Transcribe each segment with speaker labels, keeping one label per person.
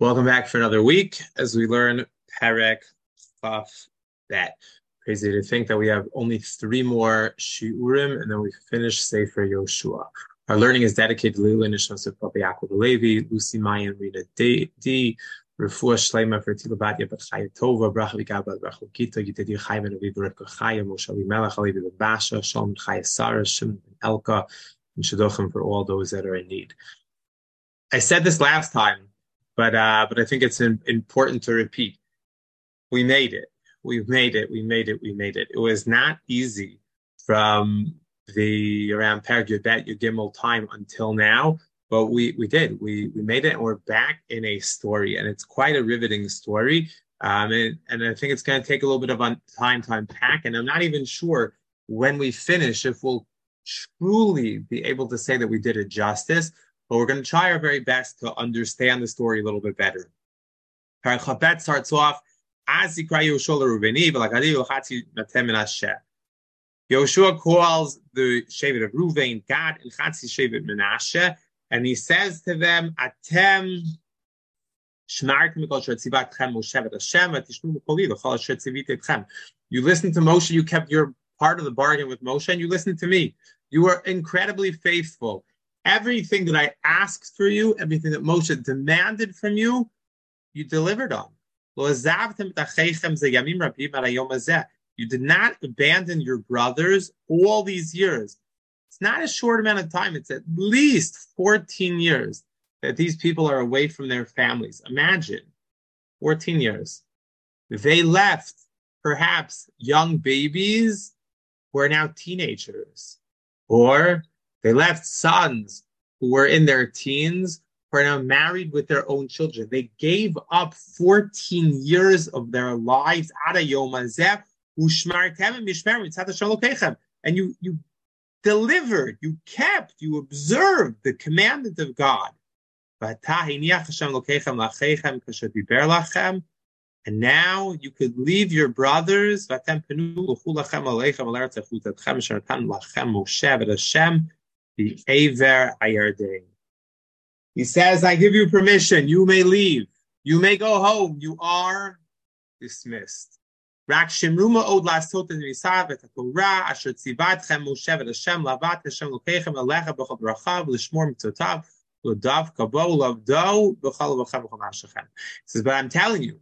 Speaker 1: Welcome back for another week as we learn Perek Chaf Bet. Crazy to think that we have only three more shiurim and then we finish Sefer Yoshua. Our learning is dedicated to Lila Nishmas of Levi, Lucy Mayan, Rita D, Refuah Shlema for Tilabatia Bachaya Tova, Bracha Vigaba, Bracha Kita, Yitedi Chayim and Aviv Rivka Chaya, Moshe Melech, Alevi Basha, Shalom Chaya Shimon Elka, and Shadochem for all those that are in need. I said this last time but uh, but I think it's in, important to repeat. We made it. We've made it. We made it. We made it. It was not easy from the around Parag Bet Gimel time until now, but we we did. We we made it, and we're back in a story, and it's quite a riveting story. Um, and, and I think it's going to take a little bit of time to unpack, and I'm not even sure when we finish if we'll truly be able to say that we did it justice but we're going to try our very best to understand the story a little bit better. Parachabet starts off, as Yoshua calls the Shevet of Ruvain Gad and Chatzi Shevet Menashe, and he says to them, Atem you listened to Moshe, you kept your part of the bargain with Moshe, and you listened to me. You were incredibly faithful everything that I asked for you, everything that Moshe demanded from you, you delivered on. You did not abandon your brothers all these years. It's not a short amount of time, it's at least 14 years that these people are away from their families. Imagine 14 years. They left perhaps young babies who are now teenagers, or they left sons who were in their teens who are now married with their own children. They gave up 14 years of their lives. out of Yom Hazeh, And you, you delivered, you kept, you observed the commandment of God. And now you could leave your brothers The Aver Ayardain. He says, I give you permission. You may leave. You may go home. You are dismissed. רק שמרו מאוד לעשות את ניסה ואת התורה אשר ציוותכם משה ואת השם לעבד השם לוקחם אליך בכל ברכה ולשמור מצוותיו לדווקא בו ולעבדו בכל לבכם ובכל נפשכם. He says, but I'm telling you,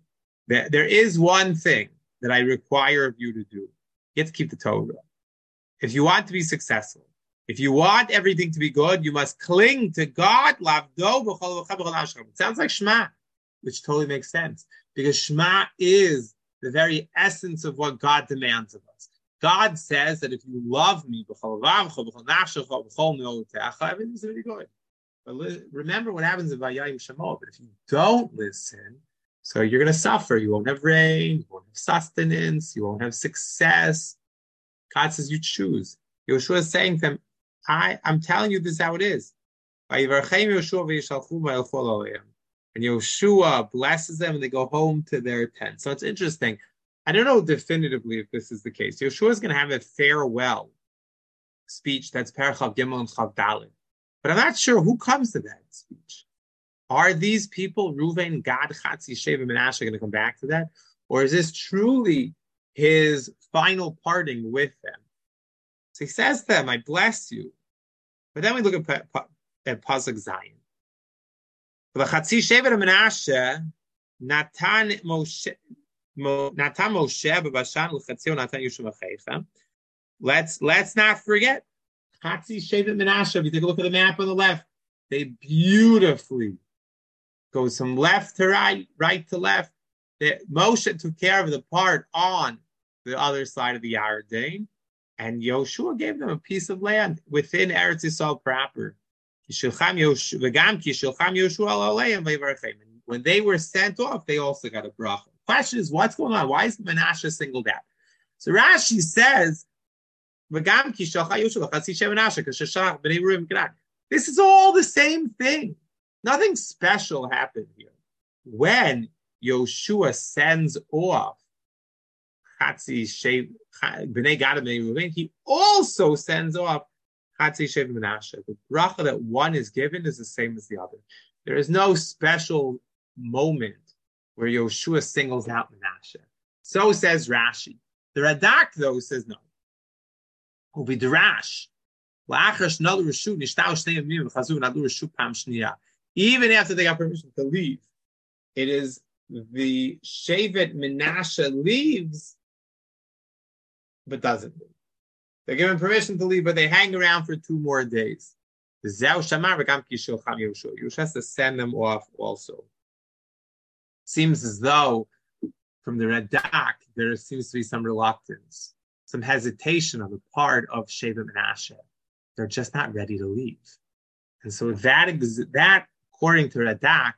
Speaker 1: that there is one thing that I require of you to do. You have to keep the Torah. If you want to be successful, if you want everything to be good, you must cling to God. It sounds like Shema, which totally makes sense because Shema is the very essence of what God demands of us. God says that if you love me, everything's be good. But remember what happens in Vayayim Shemot. But if you don't listen, so you're going to suffer. You won't have rain, you won't have sustenance, you won't have success. God says you choose. Yeshua is saying to them, I, I'm telling you this is how it is. And Yeshua blesses them and they go home to their tent. So it's interesting. I don't know definitively if this is the case. Yeshua is going to have a farewell speech that's Parachav Gimel and Chav Dalit. But I'm not sure who comes to that speech. Are these people, Ruvain, Gad, Chatzi, Sheva, Menashe, going to come back to that? Or is this truly his final parting with them? So he says to them, I bless you. But then we look at, at Pasuk Zayin. L'chatzi shevet Menashe Natan Moshe. Let's let's not forget Chatzi shevet Menashe. If you take a look at the map on the left, they beautifully goes from left to right, right to left. The, Moshe took care of the part on the other side of the Yarden and Yoshua gave them a piece of land within Eretz Yisrael proper. When they were sent off, they also got a bracha. Question is, what's going on? Why is Menashe singled out? So Rashi says, this is all the same thing. Nothing special happened here. When Yoshua sends off Chatzi Shev Bnei Gad Bnei he also sends off Chatzi Shev Menashe. The bracha that one is given is the same as the other. There is no special moment where Yoshua singles out Menashe. So says Rashi. The Radak, though, says no. Even after they got permission to leave, it is the Shevet Menashe leaves, but doesn't leave. They're given permission to leave, but they hang around for two more days. Yush has to send them off also. Seems as though from the Radak, there seems to be some reluctance, some hesitation on the part of Sheva Menashe. They're just not ready to leave. And so that, that according to Radak,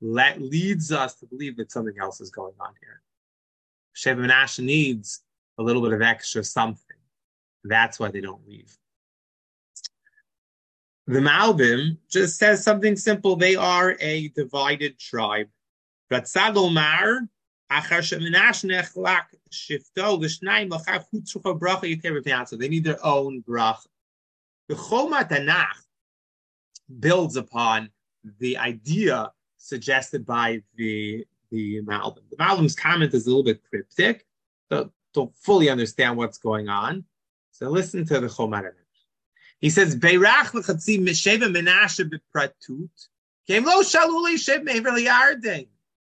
Speaker 1: let, leads us to believe that something else is going on here. Sheva Menashe needs a little bit of extra something. That's why they don't leave. The Malbim just says something simple. They are a divided tribe. They need their own bracha. The Choma Tanach builds upon the idea suggested by the the Malbim. The Malbim's comment is a little bit cryptic, so don't fully understand what's going on. So listen to the Chomarim. He says, Beirach l'chatzi misheva menashe b'pratut, kem lo shaluli shev me'ver.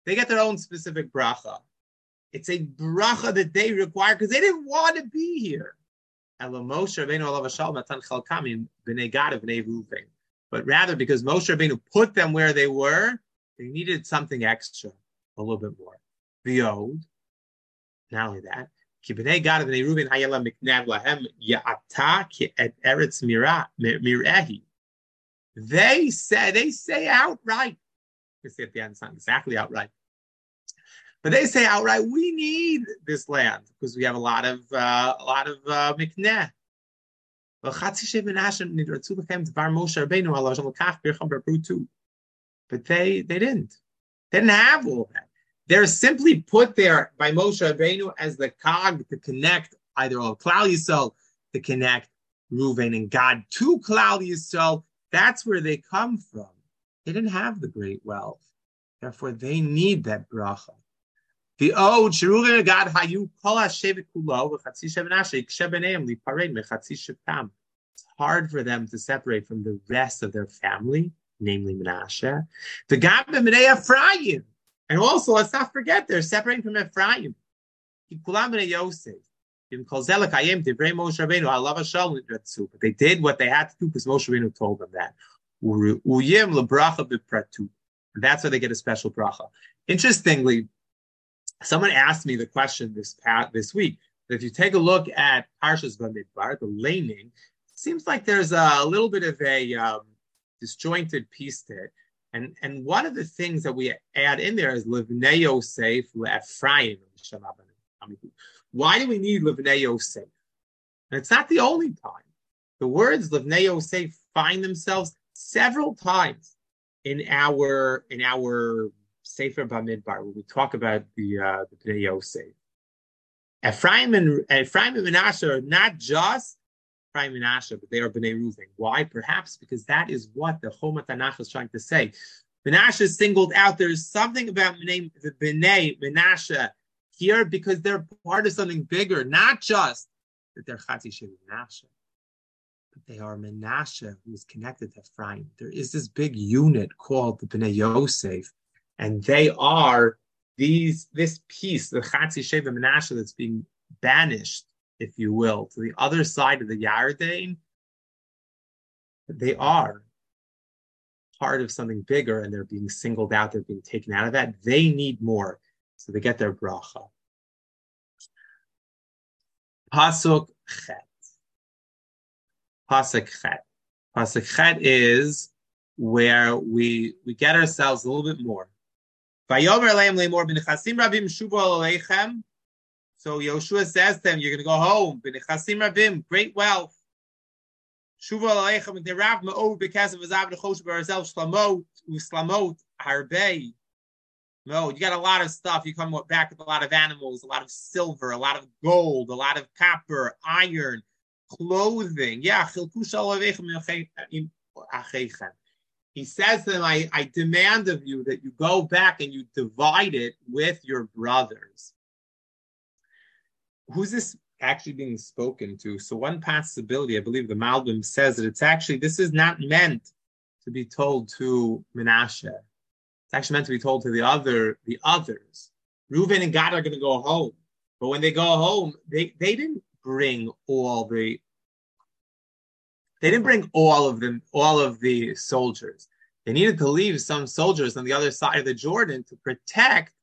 Speaker 1: They get their own specific bracha. It's a bracha that they require because they didn't want to be here. But rather, because Moshe Rabbeinu put them where they were, they needed something extra, a little bit more. The ode, not only that, They say they say outright. You see at the end, it's not exactly outright, but they say outright, we need this land because we have a lot of uh, a lot of uh, mikneh. But they they didn't. They didn't have all that. They're simply put there by Moshe Rabbeinu as the cog to connect either all Klal Yisrael, to connect Reuven and Gad to Klal Yisrael. That's where they come from. They didn't have the great wealth. Therefore, they need that bracha. The old Sheruven and Gad Hayu Kol HaShevet Kulo v'Chatzi Shevenashe Kshebeneim Sheptam. It's hard for them to separate from the rest of their family, namely Menashe. The Gad B'Menei Ephraim. And also, let's not forget, they're separating from Ephraim. But they did what they had to do because Moshe Rabbeinu told them that. And that's why they get a special bracha. Interestingly, someone asked me the question this past, this week that if you take a look at Parshas Bamidbar, the laning, seems like there's a little bit of a um, disjointed piece to it. And, and one of the things that we add in there is Livnei Yosef Ephraim. Why do we need Livnei Yosef? And it's not the only time. The words Livnei Yosef find themselves several times in our in our Sefer Bamidbar when we talk about the uh, the Bnei Yosef. Ephraim and Ephraim and Menashe are not just Ephraim and Asher, but they are Bnei Reuven. Why? Perhaps because that is what the Choma Tanakh is trying to say. Menashe is singled out. There is something about the Bnei Menashe here because they're part of something bigger, not just that they're Chati Shem Menashe, but they are Menashe who is connected to Ephraim. There is this big unit called the Bnei Yosef, and they are these this piece, the Chatzi Sheva Menashe that's being banished if you will, to the other side of the Yarden, they are part of something bigger and they're being singled out, they're being taken out of that. They need more. So they get their bracha. Pasuk chet. Pasuk chet. Pasuk chet is where we we get ourselves a little bit more. So Yoshua says to them, You're going to go home. Great wealth. No, you got a lot of stuff. You come back with a lot of animals, a lot of silver, a lot of gold, a lot of copper, iron, clothing. Yeah, he says to them, I, I demand of you that you go back and you divide it with your brothers. Who's this actually being spoken to? So one possibility, I believe the Malbim says that it's actually, this is not meant to be told to Menashe. It's actually meant to be told to the other, the others. Reuven and Gad are going to go home. But when they go home, they, they didn't bring all the they didn't bring all of them, all of the soldiers. They needed to leave some soldiers on the other side of the Jordan to protect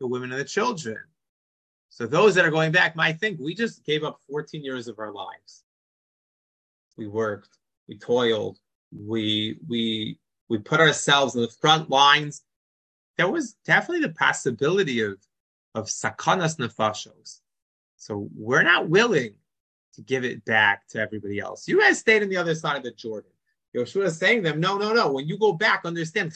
Speaker 1: the women and the children. So those that are going back might think we just gave up 14 years of our lives. We worked, we toiled, we we we put ourselves in the front lines. There was definitely the possibility of of sakanas nefashos. So we're not willing to give it back to everybody else. You guys stayed on the other side of the Jordan. Yoshua is saying them, no, no, no. When you go back, understand,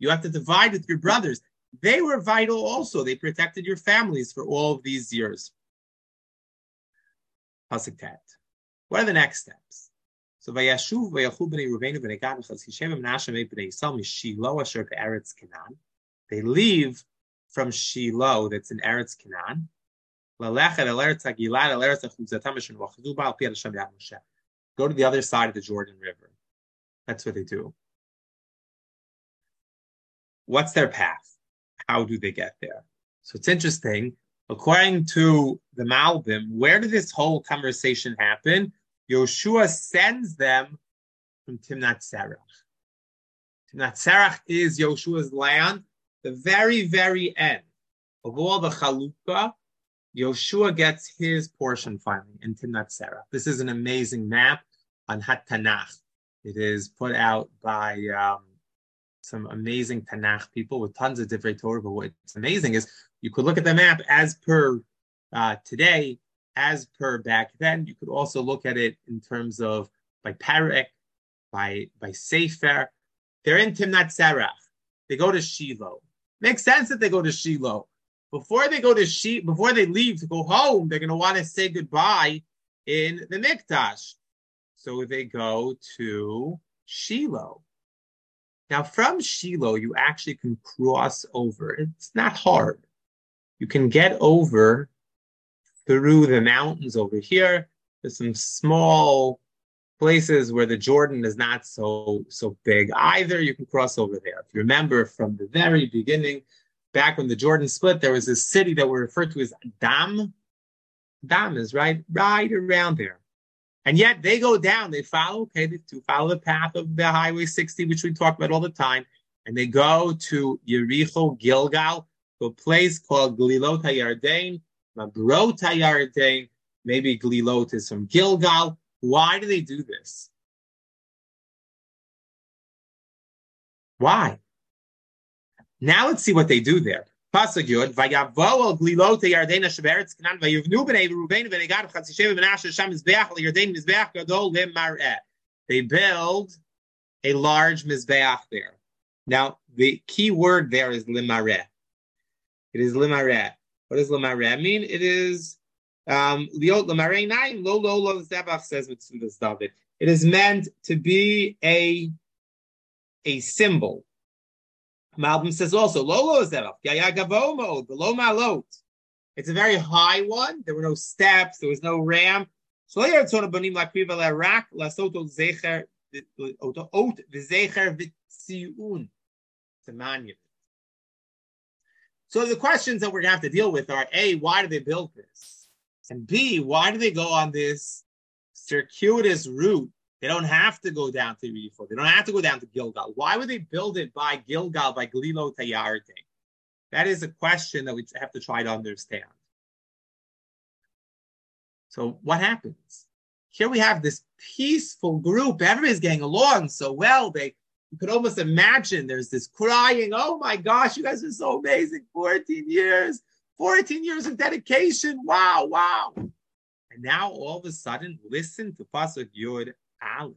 Speaker 1: you have to divide with your brothers. They were vital also. They protected your families for all of these years. Pasuk Tet. What are the next steps? So Vayashuv Vayachu b'nei Ruvenu b'nei Gad v'chaz Hishem v'Menashe mei b'nei Yisrael mishilo asher be'eretz Canaan. They leave from Shiloh that's in Eretz Canaan Go to the other side of the Jordan River. That's what they do. What's their path? How do they get there? So it's interesting. According to the Malbim, where did this whole conversation happen? Yoshua sends them from Timnat Serach. Timnat Serach is Yoshua's land, the very, very end of all the Chalukah Yoshua gets his portion finally in Timnat Serach. This is an amazing map on Hat-Tanakh. It is put out by um, some amazing Tanakh people with tons of different Torah. But what's amazing is you could look at the map as per uh, today, as per back then. You could also look at it in terms of by Parak, by by Sefer. They're in Timnat Serach. They go to Shiloh. Makes sense that they go to Shiloh before they go to sheep, before they leave to go home, they're going to want to say goodbye in the mikdash. So they go to Shiloh. Now, from Shiloh, you actually can cross over. It's not hard. You can get over through the mountains over here. There's some small places where the Jordan is not so so big either. You can cross over there. If you remember from the very beginning, back when the Jordan split, there was this city that were referred to as Dam. Dam is right, right around there. And yet they go down, they follow, okay, to follow the path of the Highway 60, which we talk about all the time, and they go to Yericho, Gilgal, to a place called Glilot HaYarden, Mabrot HaYarden, maybe Glilot is from Gilgal. Why do they do this? Why? Now let's see what they do there. Pasuk Yud, Glilote Yardena Kanan Vayivnu Bnei Ruben Mizbeach Mizbeach Gadol Lemareh. They build a large mizbeach there. Now the key word there is limareh. It is limareh. What does limareh mean? It is um liot limareh nine lo lo lo zebach says Metzudas David. It is meant to be a a symbol Malbim says also, Lolo Zerach, Yayagavomo, the Lo Malot. It's a very high one. There were no steps, there was no ramp. So the questions that we're going to have to deal with are A, why do they build this? And B, why do they go on this circuitous route they don't have to go down to Yericho. They don't have to go down to Gilgal. Why would they build it by Gilgal, by Glilo Tayarte? That is a question that we have to try to understand. So what happens? Here we have this peaceful group. Everybody's getting along so well. They you could almost imagine there's this crying, oh my gosh, you guys are so amazing. 14 years, 14 years of dedication. Wow, wow. And now all of a sudden, listen to Pasuk Yud Aleph.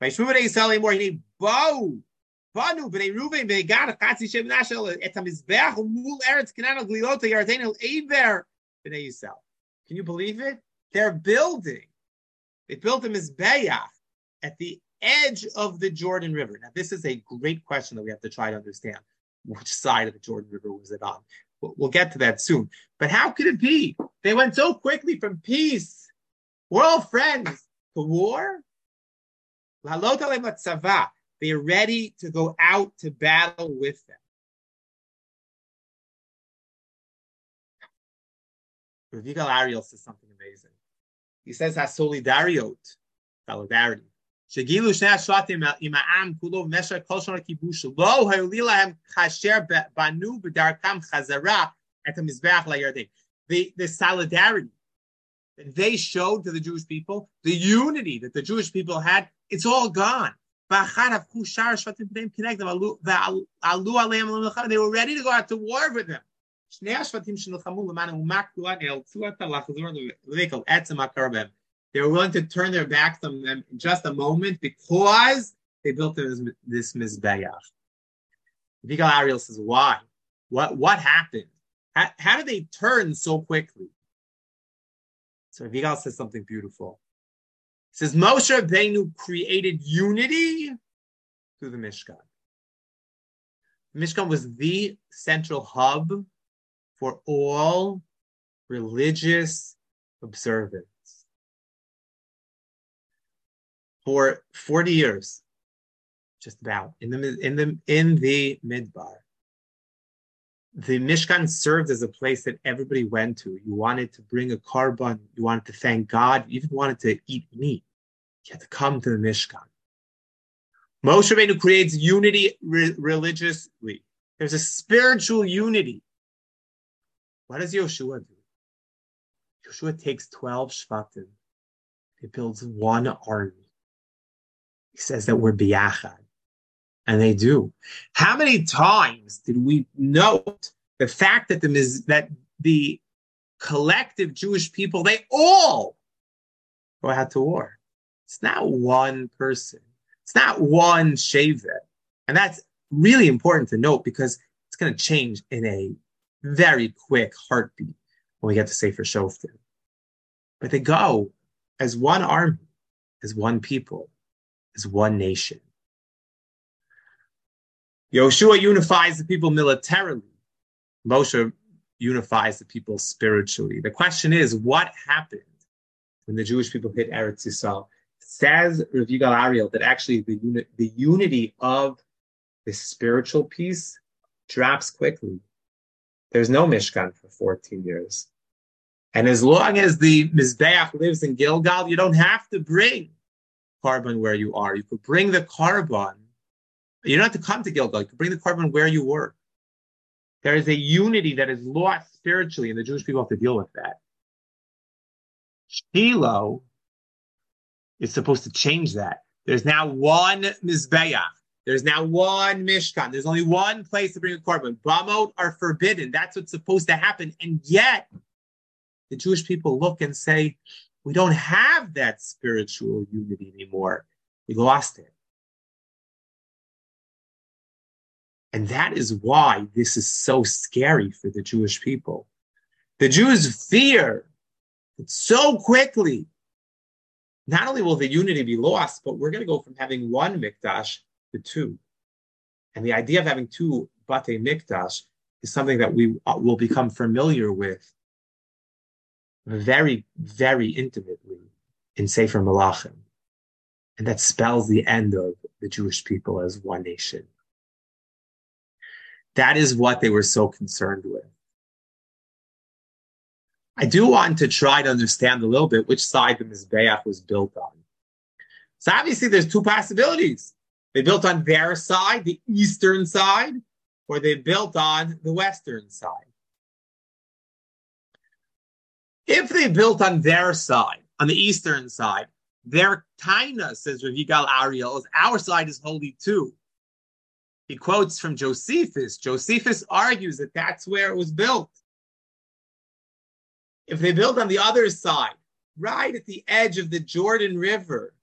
Speaker 1: Vayishvu b'nei Yisrael imor hinei bau banu b'nei Ruven b'nei Gad chatzi shem nashel et hamizbeach umul eretz kanan agliota yarden el eiver b'nei Yisrael. Can you believe it? They're building. They built a mizbeach at the edge of the Jordan River. Now, this is a great question that we have to try to understand. Which side of the Jordan River was it on? We'll get to that soon. But how could it be? They went so quickly from peace, we're all friends, the war, they are ready to go out to battle with them. Rav Ariel says something amazing. He says, "Hasolidariot, solidarity." Shegilu shnei ashlatim ima'am kulo v'meshar kol shon kibush lo ha'uli lahem kasher banu b'darkam chazara et ha'mizbeach la'yardim. The the solidarity that they showed to the Jewish people, the unity that the Jewish people had, it's all gone. They were ready to go out to war with them. They were willing to turn their backs on them in just a moment because they built this, this Mizbeach. Yigal Ariel says, why? What, what happened? How, how did they turn so quickly? So Yigal says something beautiful. He says, Moshe Rabbeinu created unity through the Mishkan. Mishkan was the central hub for all religious observance. for 40 years, just about in the in the in the midbar. The Mishkan served as a place that everybody went to. You wanted to bring a korban, you wanted to thank God, you even wanted to eat meat. You had to come to the Mishkan. Moshe Rabbeinu creates unity re- religiously. There's a spiritual unity. What does Yeshua do? Yeshua takes 12 Shvatim. He builds one army. He says that we're biyachad. And they do. How many times did we note the fact that the that the collective Jewish people, they all go out to war. It's not one person. It's not one Shevet. And that's really important to note because it's going to change in a very quick heartbeat when we get to Sefer Shoftim. But they go as one army, as one people as one nation. Yoshua unifies the people militarily. Moshe unifies the people spiritually. The question is, what happened when the Jewish people hit Eretz Yisrael? Says Rav Yigal Ariel that actually the, uni- the unity of the spiritual piece drops quickly. There's no Mishkan for 14 years. And as long as the Mizbeach lives in Gilgal, you don't have to bring korban where you are. You could bring the korban. You don't have to come to Gilgal. You could bring the korban where you were. There is a unity that is lost spiritually, and the Jewish people have to deal with that. Shiloh is supposed to change that. There's now one Mizbeach. There's now one Mishkan. There's only one place to bring a korban. Bamot are forbidden. That's what's supposed to happen. And yet, the Jewish people look and say, we don't have that spiritual unity anymore. We lost it. And that is why this is so scary for the Jewish people. The Jews fear that so quickly, not only will the unity be lost, but we're going to go from having one mikdash to two. And the idea of having two bate mikdash is something that we uh, will become familiar with very, very intimately in Sefer Malachim. And that spells the end of the Jewish people as one nation. That is what they were so concerned with. I do want to try to understand a little bit which side the Mizbeach was built on. So obviously there's two possibilities. They built on their side, the eastern side, or they built on the western side. If they built on their side, on the eastern side, their taina, says Rav Yigal Ariel, is our side is holy too. He quotes from Josephus. Josephus argues that that's where it was built. If they built on the other side, right at the edge of the Jordan River,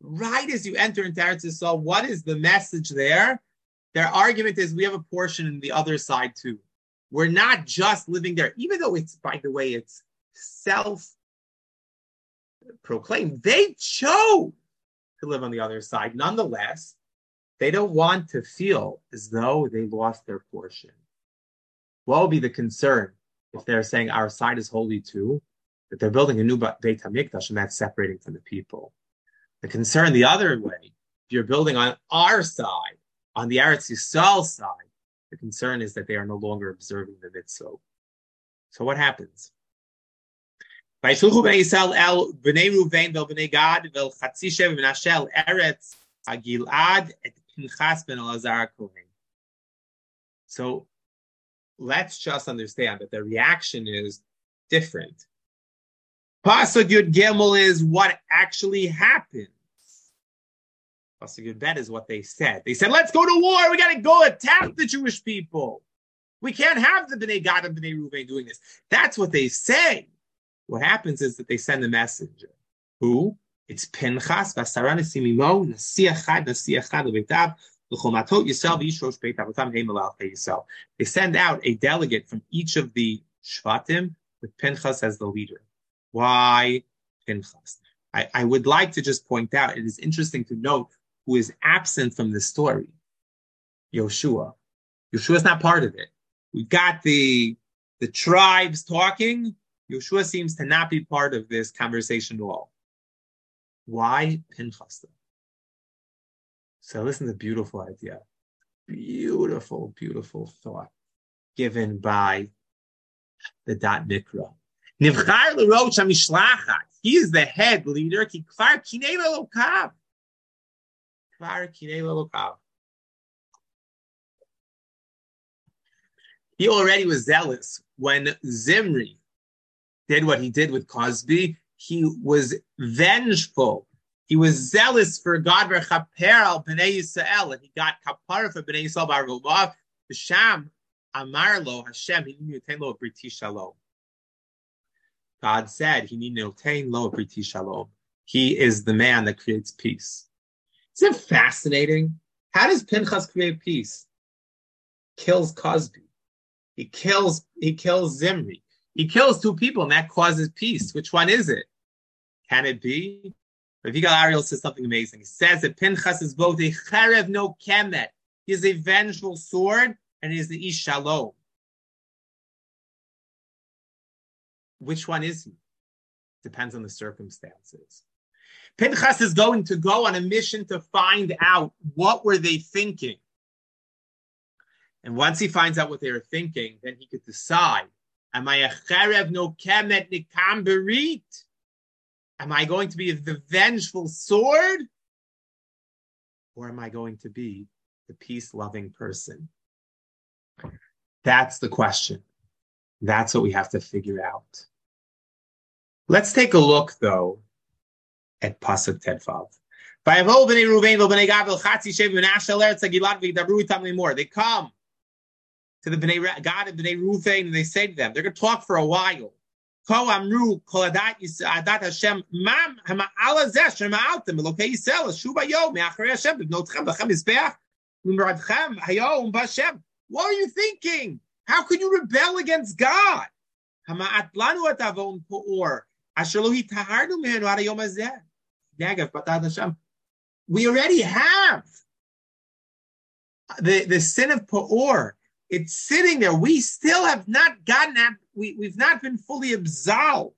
Speaker 1: right as you enter into Eretz Yisrael, what is the message there? Their argument is we have a portion in the other side too. We're not just living there, even though it's, by the way, it's self proclaimed. They chose to live on the other side. Nonetheless, they don't want to feel as though they lost their portion. What will be the concern if they're saying our side is holy too, that they're building a new Beit HaMikdash and that's separating from the people? The concern the other way, if you're building on our side, on the Eretz Yisrael side, the concern is that they are no longer observing the mitzvah. So what happens? וישלחו בני ישראל אל בני ראובן ואל בני גד ואל חצי שבע מנשה אל ארץ הגלעד את Pinchas ben Elazar Kohen. So let's just understand that the reaction is different. Pasuk Yud Gimel is what actually happens. Pasuk Yud Bet is what they said. They said, let's go to war. We got to go attack the Jewish people. We can't have the B'nai Gad and B'nai Ruvain doing this. That's what they say. What happens is that they send a messenger who it's Pinchas, Vasaran Simimo, Nasiachad, Nasiachad, Levitab, they send out a delegate from each of the Shvatim with Pinchas as the leader. Why Pinchas? I, I, would like to just point out it is interesting to note who is absent from the story. Yoshua. Yoshua is not part of it. We got the the tribes talking. Yoshua seems to not be part of this conversation at all. Why Pinchas? So listen to the beautiful idea. Beautiful, beautiful thought given by the Da'at Mikra. Nivchar l'roach mishlachat. He is the head leader. Ki kvar kinei. Kvar kinei. He already was zealous when Zimri did what he did with Kozbi. He was vengeful he was zealous for God v'chaper al b'nei Yisrael, and he got kapara for b'nei Yisrael b'argolav. B'sham amar lo Hashem he to lo briti shalom. God said he obtain lo briti shalom. He is the man that creates peace. Isn't it fascinating? How does Pinchas create peace? Kills Kozbi. He kills he kills Zimri. He kills two people, and that causes peace. Which one is it? Can it be but Yigal Ariel says something amazing. He says that Pinchas is both a cherev no kemet. He is a vengeful sword and he is the ish. Which one is he? Depends on the circumstances. Pinchas is going to go on a mission to find out what were they thinking. And once he finds out what they were thinking, then he could decide, am I a cherev no kemet nikam berit? Am I going to be the vengeful sword? Or am I going to be the peace loving person? That's the question. That's what we have to figure out. Let's take a look, though, at Pasuk Tedvav. They come to the Bnei Gad and Bnei Ruvain and they say to them, they're going to talk for a while. Ko amru kol adat adat Hashem mam Yisrael shuba Hashem b'chem. What are you thinking? How can you rebel against God? Hama'at lanu et avon po'or asher hazeh. Batat Hashem. We already have the, the sin of Pa'or. It's sitting there. We still have not gotten at we, we've not been fully absolved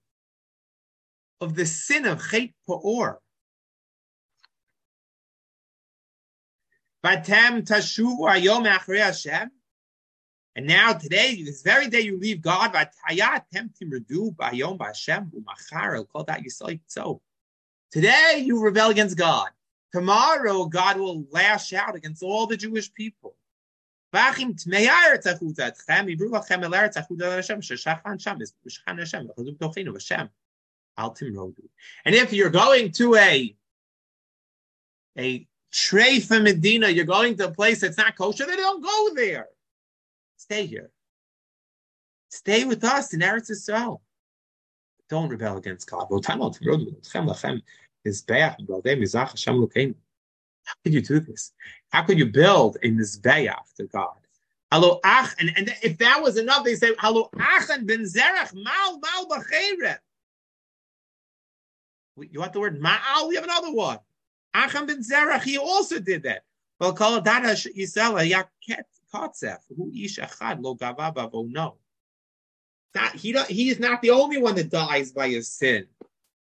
Speaker 1: of the sin of Chet Pa'or. And now today, this very day you leave God, So Today you rebel against God. Tomorrow God will lash out against all the Jewish people. And if you're going to a a treifa Medina, you're going to a place that's not kosher, they don't go there. Stay here. Stay with us in Eretz Yisrael. Don't rebel against God. How could you do this? How could you build a mizbeach to God? Hello, ach, and, and if that was enough, they say, Hello, and ben zerach mal mal b'cheret. You want the word ma'al? We have another one. Achan ben Zerach, he also did that. Well, call Dada Yisrael Yaket Kotzef, who ish achad lo gavava no. He, he is not the only one that dies by his sin,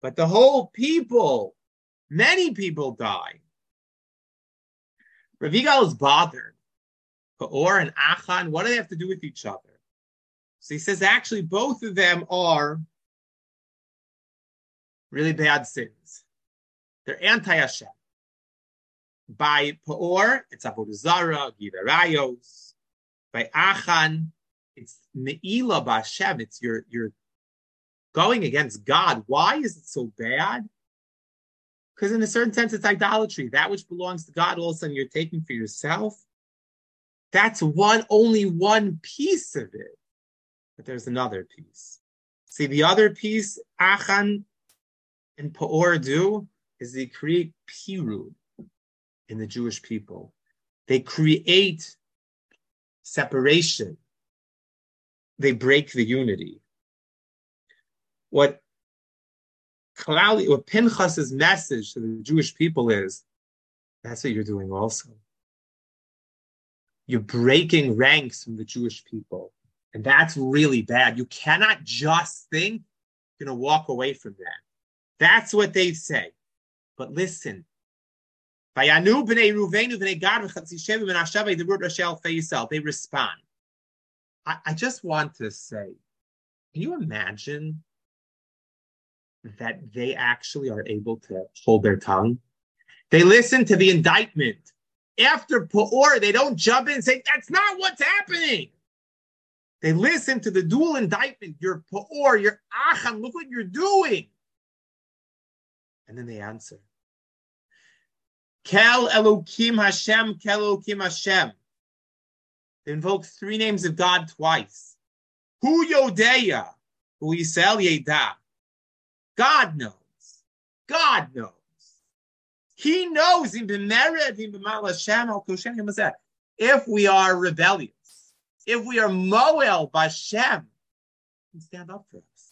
Speaker 1: but the whole people, many people die. Rav Yigal is bothered. Or and Achan, what do they have to do with each other? So he says actually both of them are really bad sins. They're anti Hashem. By Paor, it's Avodah Zarah, Givarayos. By Achan, it's Me'ila B'Hashem. It's your you're going against God. Why is it so bad? Because in a certain sense, it's idolatry. That which belongs to God, all of a sudden you're taking for yourself. That's one, only one piece of it. But there's another piece. See, the other piece, Achan and Paor do, is they create pirud in the Jewish people. They create separation. They break the unity. What Kalali, what Pinchas's message to the Jewish people is, that's what you're doing also. You're breaking ranks from the Jewish people. And that's really bad. You cannot just think you're going to walk away from that. That's what they say. But listen, they respond. I, I just want to say, can you imagine that they actually are able to hold their tongue? They listen to the indictment. After Pa'or, they don't jump in and say, that's not what's happening. They listen to the dual indictment. You're Pa'or, you're Achan, look what you're doing. And then they answer. Kel Elokim Hashem, Kel Elokim Hashem. They invoke three names of God twice. Hu Yodeya, Hu Yisrael Yeda. God knows. God knows. He knows if we are rebellious, if we are Moel Bashem, he can stand up for us.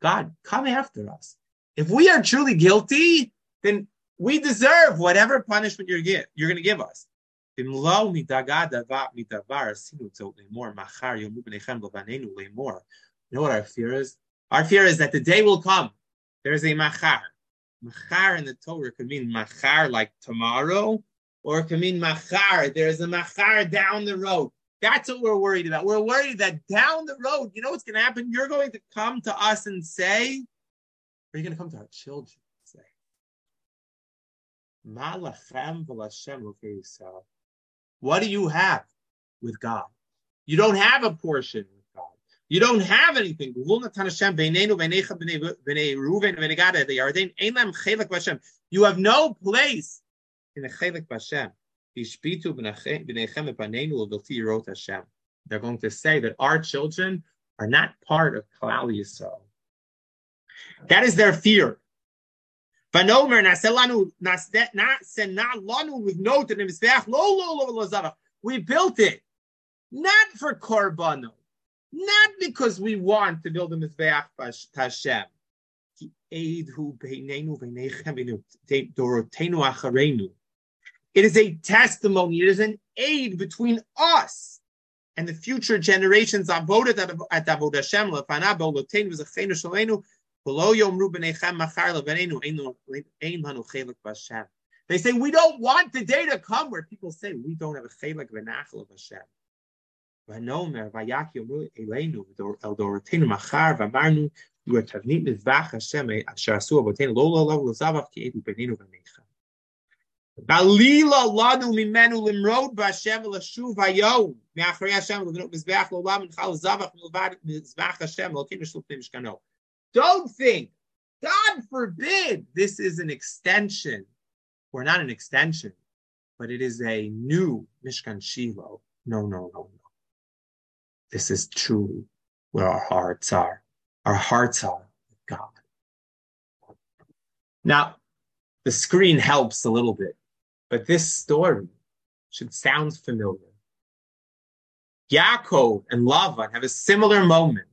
Speaker 1: God, come after us. If we are truly guilty, then we deserve whatever punishment you're, give, you're going to give us. You know what our fear is? Our fear is that the day will come. There's a machar. Machar in the Torah could mean machar like tomorrow, or it could mean machar. There's a machar down the road. That's what we're worried about. We're worried that down the road, you know what's going to happen? You're going to come to us and say, are you going to come to our children what do you have with God? You don't have a portion with God. You don't have anything. You have no place in the chelik b'Hashem. They're going to say that our children are not part of Kalal Yisrael. That is their fear. Vanomer naselanu nasena lanu with note in the lo lo lo We built it not for korbano, not because we want to build a mizbeach Hashem. It is a testimony. It is an aid between us and the future generations. They say, we don't want the day to come where people say, we don't have a chelik v'nachal of Hashem. Hashem. Don't think, God forbid, this is an extension, or not an extension, but it is a new Mishkan Shiloh. No, no, no, no. This is truly where our hearts are. Our hearts are with God. Now, the screen helps a little bit, but this story should sound familiar. Yaakov and Lavan have a similar moment.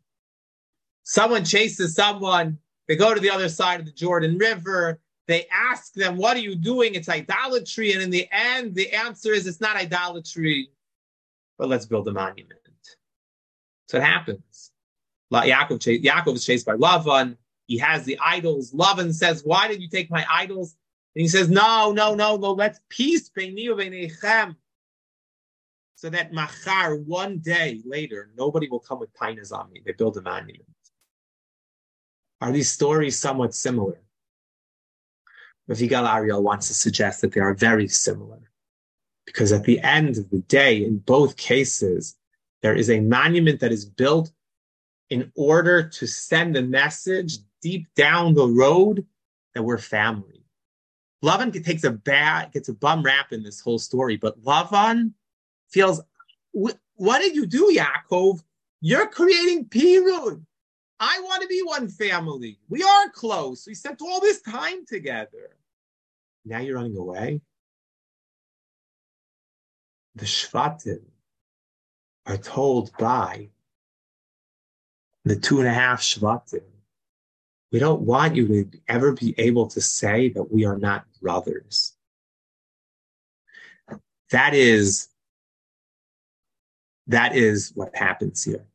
Speaker 1: Someone chases someone, they go to the other side of the Jordan River, they ask them, What are you doing? It's idolatry. And in the end, the answer is, It's not idolatry, but let's build a monument. So it happens. Yaakov, Yaakov is chased by Lavan. He has the idols. Lavan says, Why did you take my idols? And he says, No, no, no, no, let's peace so that machar, one day later, nobody will come with tainas on me. They build a monument. Are these stories somewhat similar? Rav Yigal Ariel wants to suggest that they are very similar. Because at the end of the day, in both cases, there is a monument that is built in order to send a message deep down the road that we're family. Lavan takes a bad, gets a bum rap in this whole story, but Lavan feels, what did you do, Yaakov? You're creating Pirud. I want to be one family. We are close. We spent all this time together. Now you're running away. The Shvatim are told by the two and a half Shvatim, we don't want you to ever be able to say that we are not brothers. That is, that is what happens here.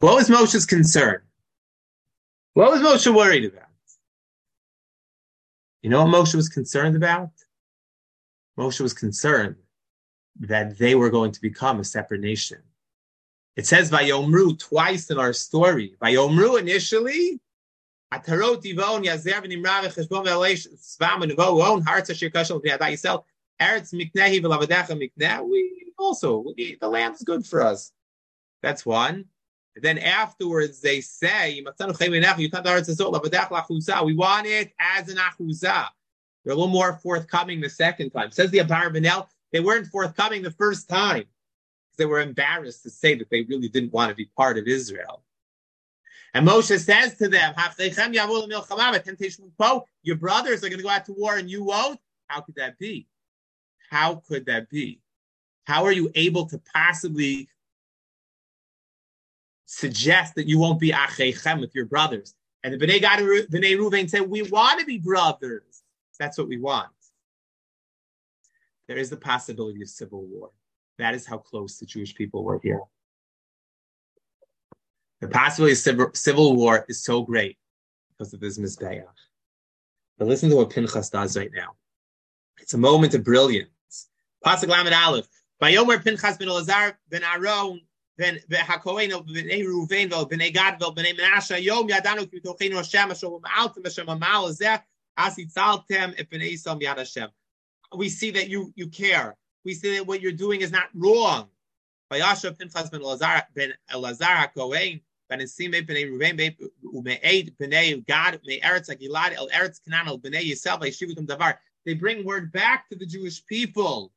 Speaker 1: What was Moshe's concern? What was Moshe worried about? You know what Moshe was concerned about? Moshe was concerned that they were going to become a separate nation. It says Vayomru twice in our story. Vayomru initially. We also the land is good for us. That's one. Then afterwards they say, We want it as an achuza. They're a little more forthcoming the second time. Says the Abarbanel, they weren't forthcoming the first time they were embarrassed to say that they really didn't want to be part of Israel. And Moshe says to them, Your brothers are going to go out to war and you won't? How could that be? How could that be? How are you able to possibly suggest that you won't be Achechem with your brothers? And the Bnei Gad Bnei Ruvain said, We want to be brothers. That's what we want. There is the possibility of civil war. That is how close the Jewish people were here. The possibility of civil, war is so great because of this Mizbeach. But listen to what Pinchas does right now. It's a moment of brilliance. Pasuk Lamed Aleph. Vayomer Pinchas ben Elazar ben Aaron ben Hakohen ben Reuven vel ben Gad vel ben Menashe Yom Yadanu Ki Tochenu Hashem Asher Ma'altem Hashem Amal Azeh Asi Tzaltem Et Ben Esam Yad Hashem. We see that you you care we say that what you're doing is not wrong. Vayashav Pinchas ben Elazar ben Elazar HaKohen ben Esime ben Ruven ben Umeid ben Gad ben Eretz Agilad el Eretz Canaan el bnei Yisrael v'yishivutum davar. They bring word back to the Jewish people.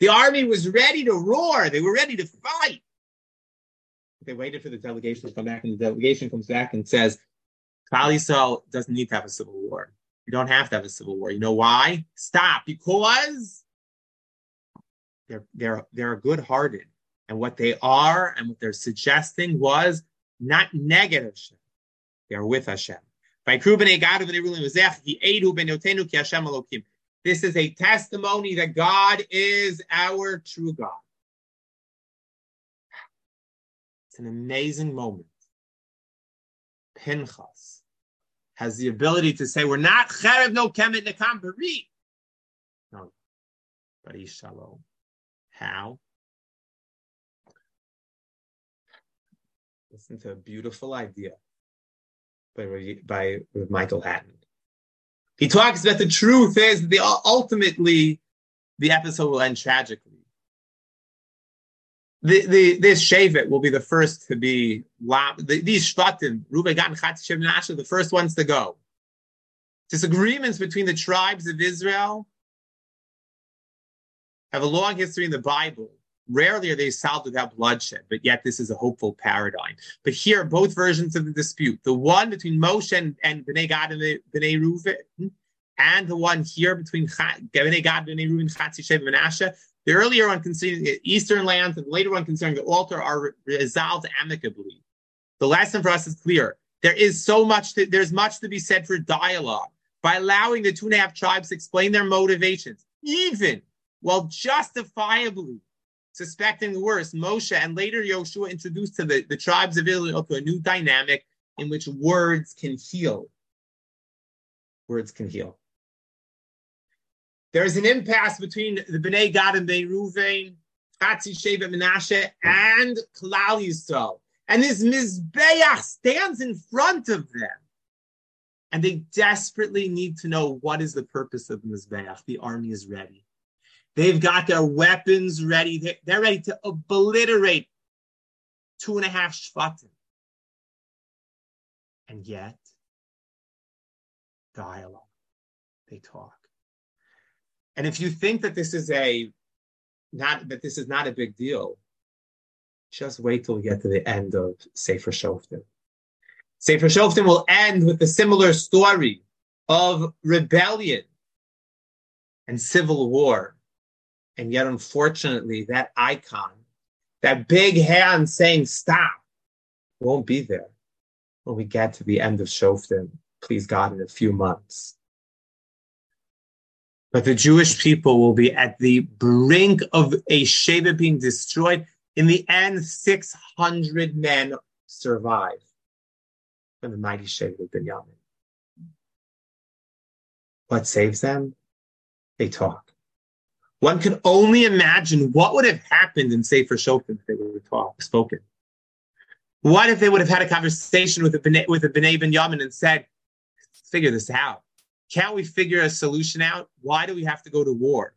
Speaker 1: The army was ready to roar. They were ready to fight. They waited for the delegation to come back, and the delegation comes back and says, Klal doesn't need to have a civil war. You don't have to have a civil war. You know why? Stop. Because they're they're they're good-hearted, and what they are and what they're suggesting was not negative. They are with Hashem. This is a testimony that God is our true God. It's an amazing moment. Pinchas has the ability to say, we're not cherev no kemet nekam bari. No, he's shalom. How? Listen to a beautiful idea by, by Michael Hattin. He talks about the truth is the ultimately the episode will end tragically the, the this Shevet will be the first to be the, these Shvatim, Ruben Gad the first ones to go. Disagreements between the tribes of Israel have a long history in the Bible. Rarely are they solved without bloodshed, but yet this is a hopeful paradigm. But here, both versions of the dispute, the one between Moshe and, and Bnei Gad and Bnei Reuven, and the one here between Bnei Gad, and Bnei Reuben, Chatzi, Sheva, Menashe, the earlier one concerning the eastern lands and the later one concerning the altar are resolved amicably. The lesson for us is clear. There is so much, to, there's much to be said for dialogue by allowing the two and a half tribes to explain their motivations, even while justifiably suspecting the worst. Moshe and later Yoshua introduced to the, the tribes of Israel to a new dynamic in which words can heal. Words can heal. There is an impasse between the Bnei Gad and Bnei Ruvain, Chatzi Sheva Menashe, and Klal Yisrael. And this Mizbeach stands in front of them. And they desperately need to know what is the purpose of Mizbeach. The army is ready. They've got their weapons ready. They're ready to obliterate two and a half Shvatim. And yet, dialogue. They talk. And if you think that this is a not that this is not a big deal, just wait till we get to the end of Sefer Shoftim. Sefer Shoftim will end with a similar story of rebellion and civil war. And yet, unfortunately, that icon, that big hand saying stop, won't be there when we get to the end of Shoftim, please God, in a few months. But the Jewish people will be at the brink of a Sheva being destroyed in the end, 600 men survive from the mighty Shevet of Binyamin. What saves them? They talk. One can only imagine what would have happened in Sefer Shoftim if they would have talk, spoken. What if they would have had a conversation with a B'nai, with a B'nai Binyamin and said, figure this out. Can't we figure a solution out? Why do we have to go to war?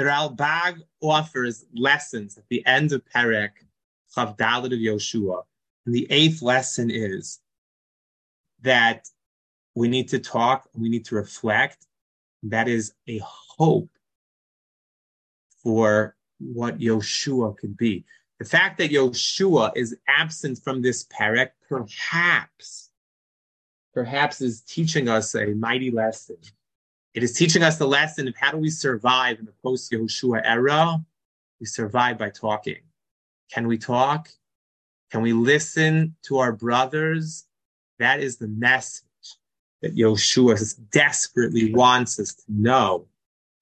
Speaker 1: the Ralbag offers lessons at the end of Perek Chavdalit of Yoshua. And the eighth lesson is that we need to talk, we need to reflect. That is a hope for what Yoshua could be. The fact that Yoshua is absent from this Perek perhaps, perhaps is teaching us a mighty lesson it is teaching us the lesson of how do we survive in the post Yehoshua era? We survive by talking. Can we talk? Can we listen to our brothers? That is the message that Yoshua desperately wants us to know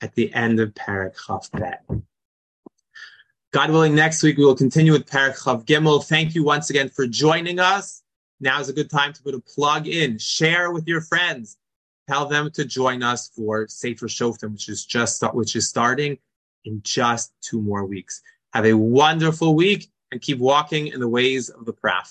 Speaker 1: at the end of Parak Chav God willing, next week we will continue with Parak Chav Gimel. Thank you once again for joining us. Now is a good time to put a plug in. Share with your friends tell them to join us for Sefer Shoftim, which is just which is starting in just two more weeks. Have a wonderful week and keep walking in the ways of the Praf.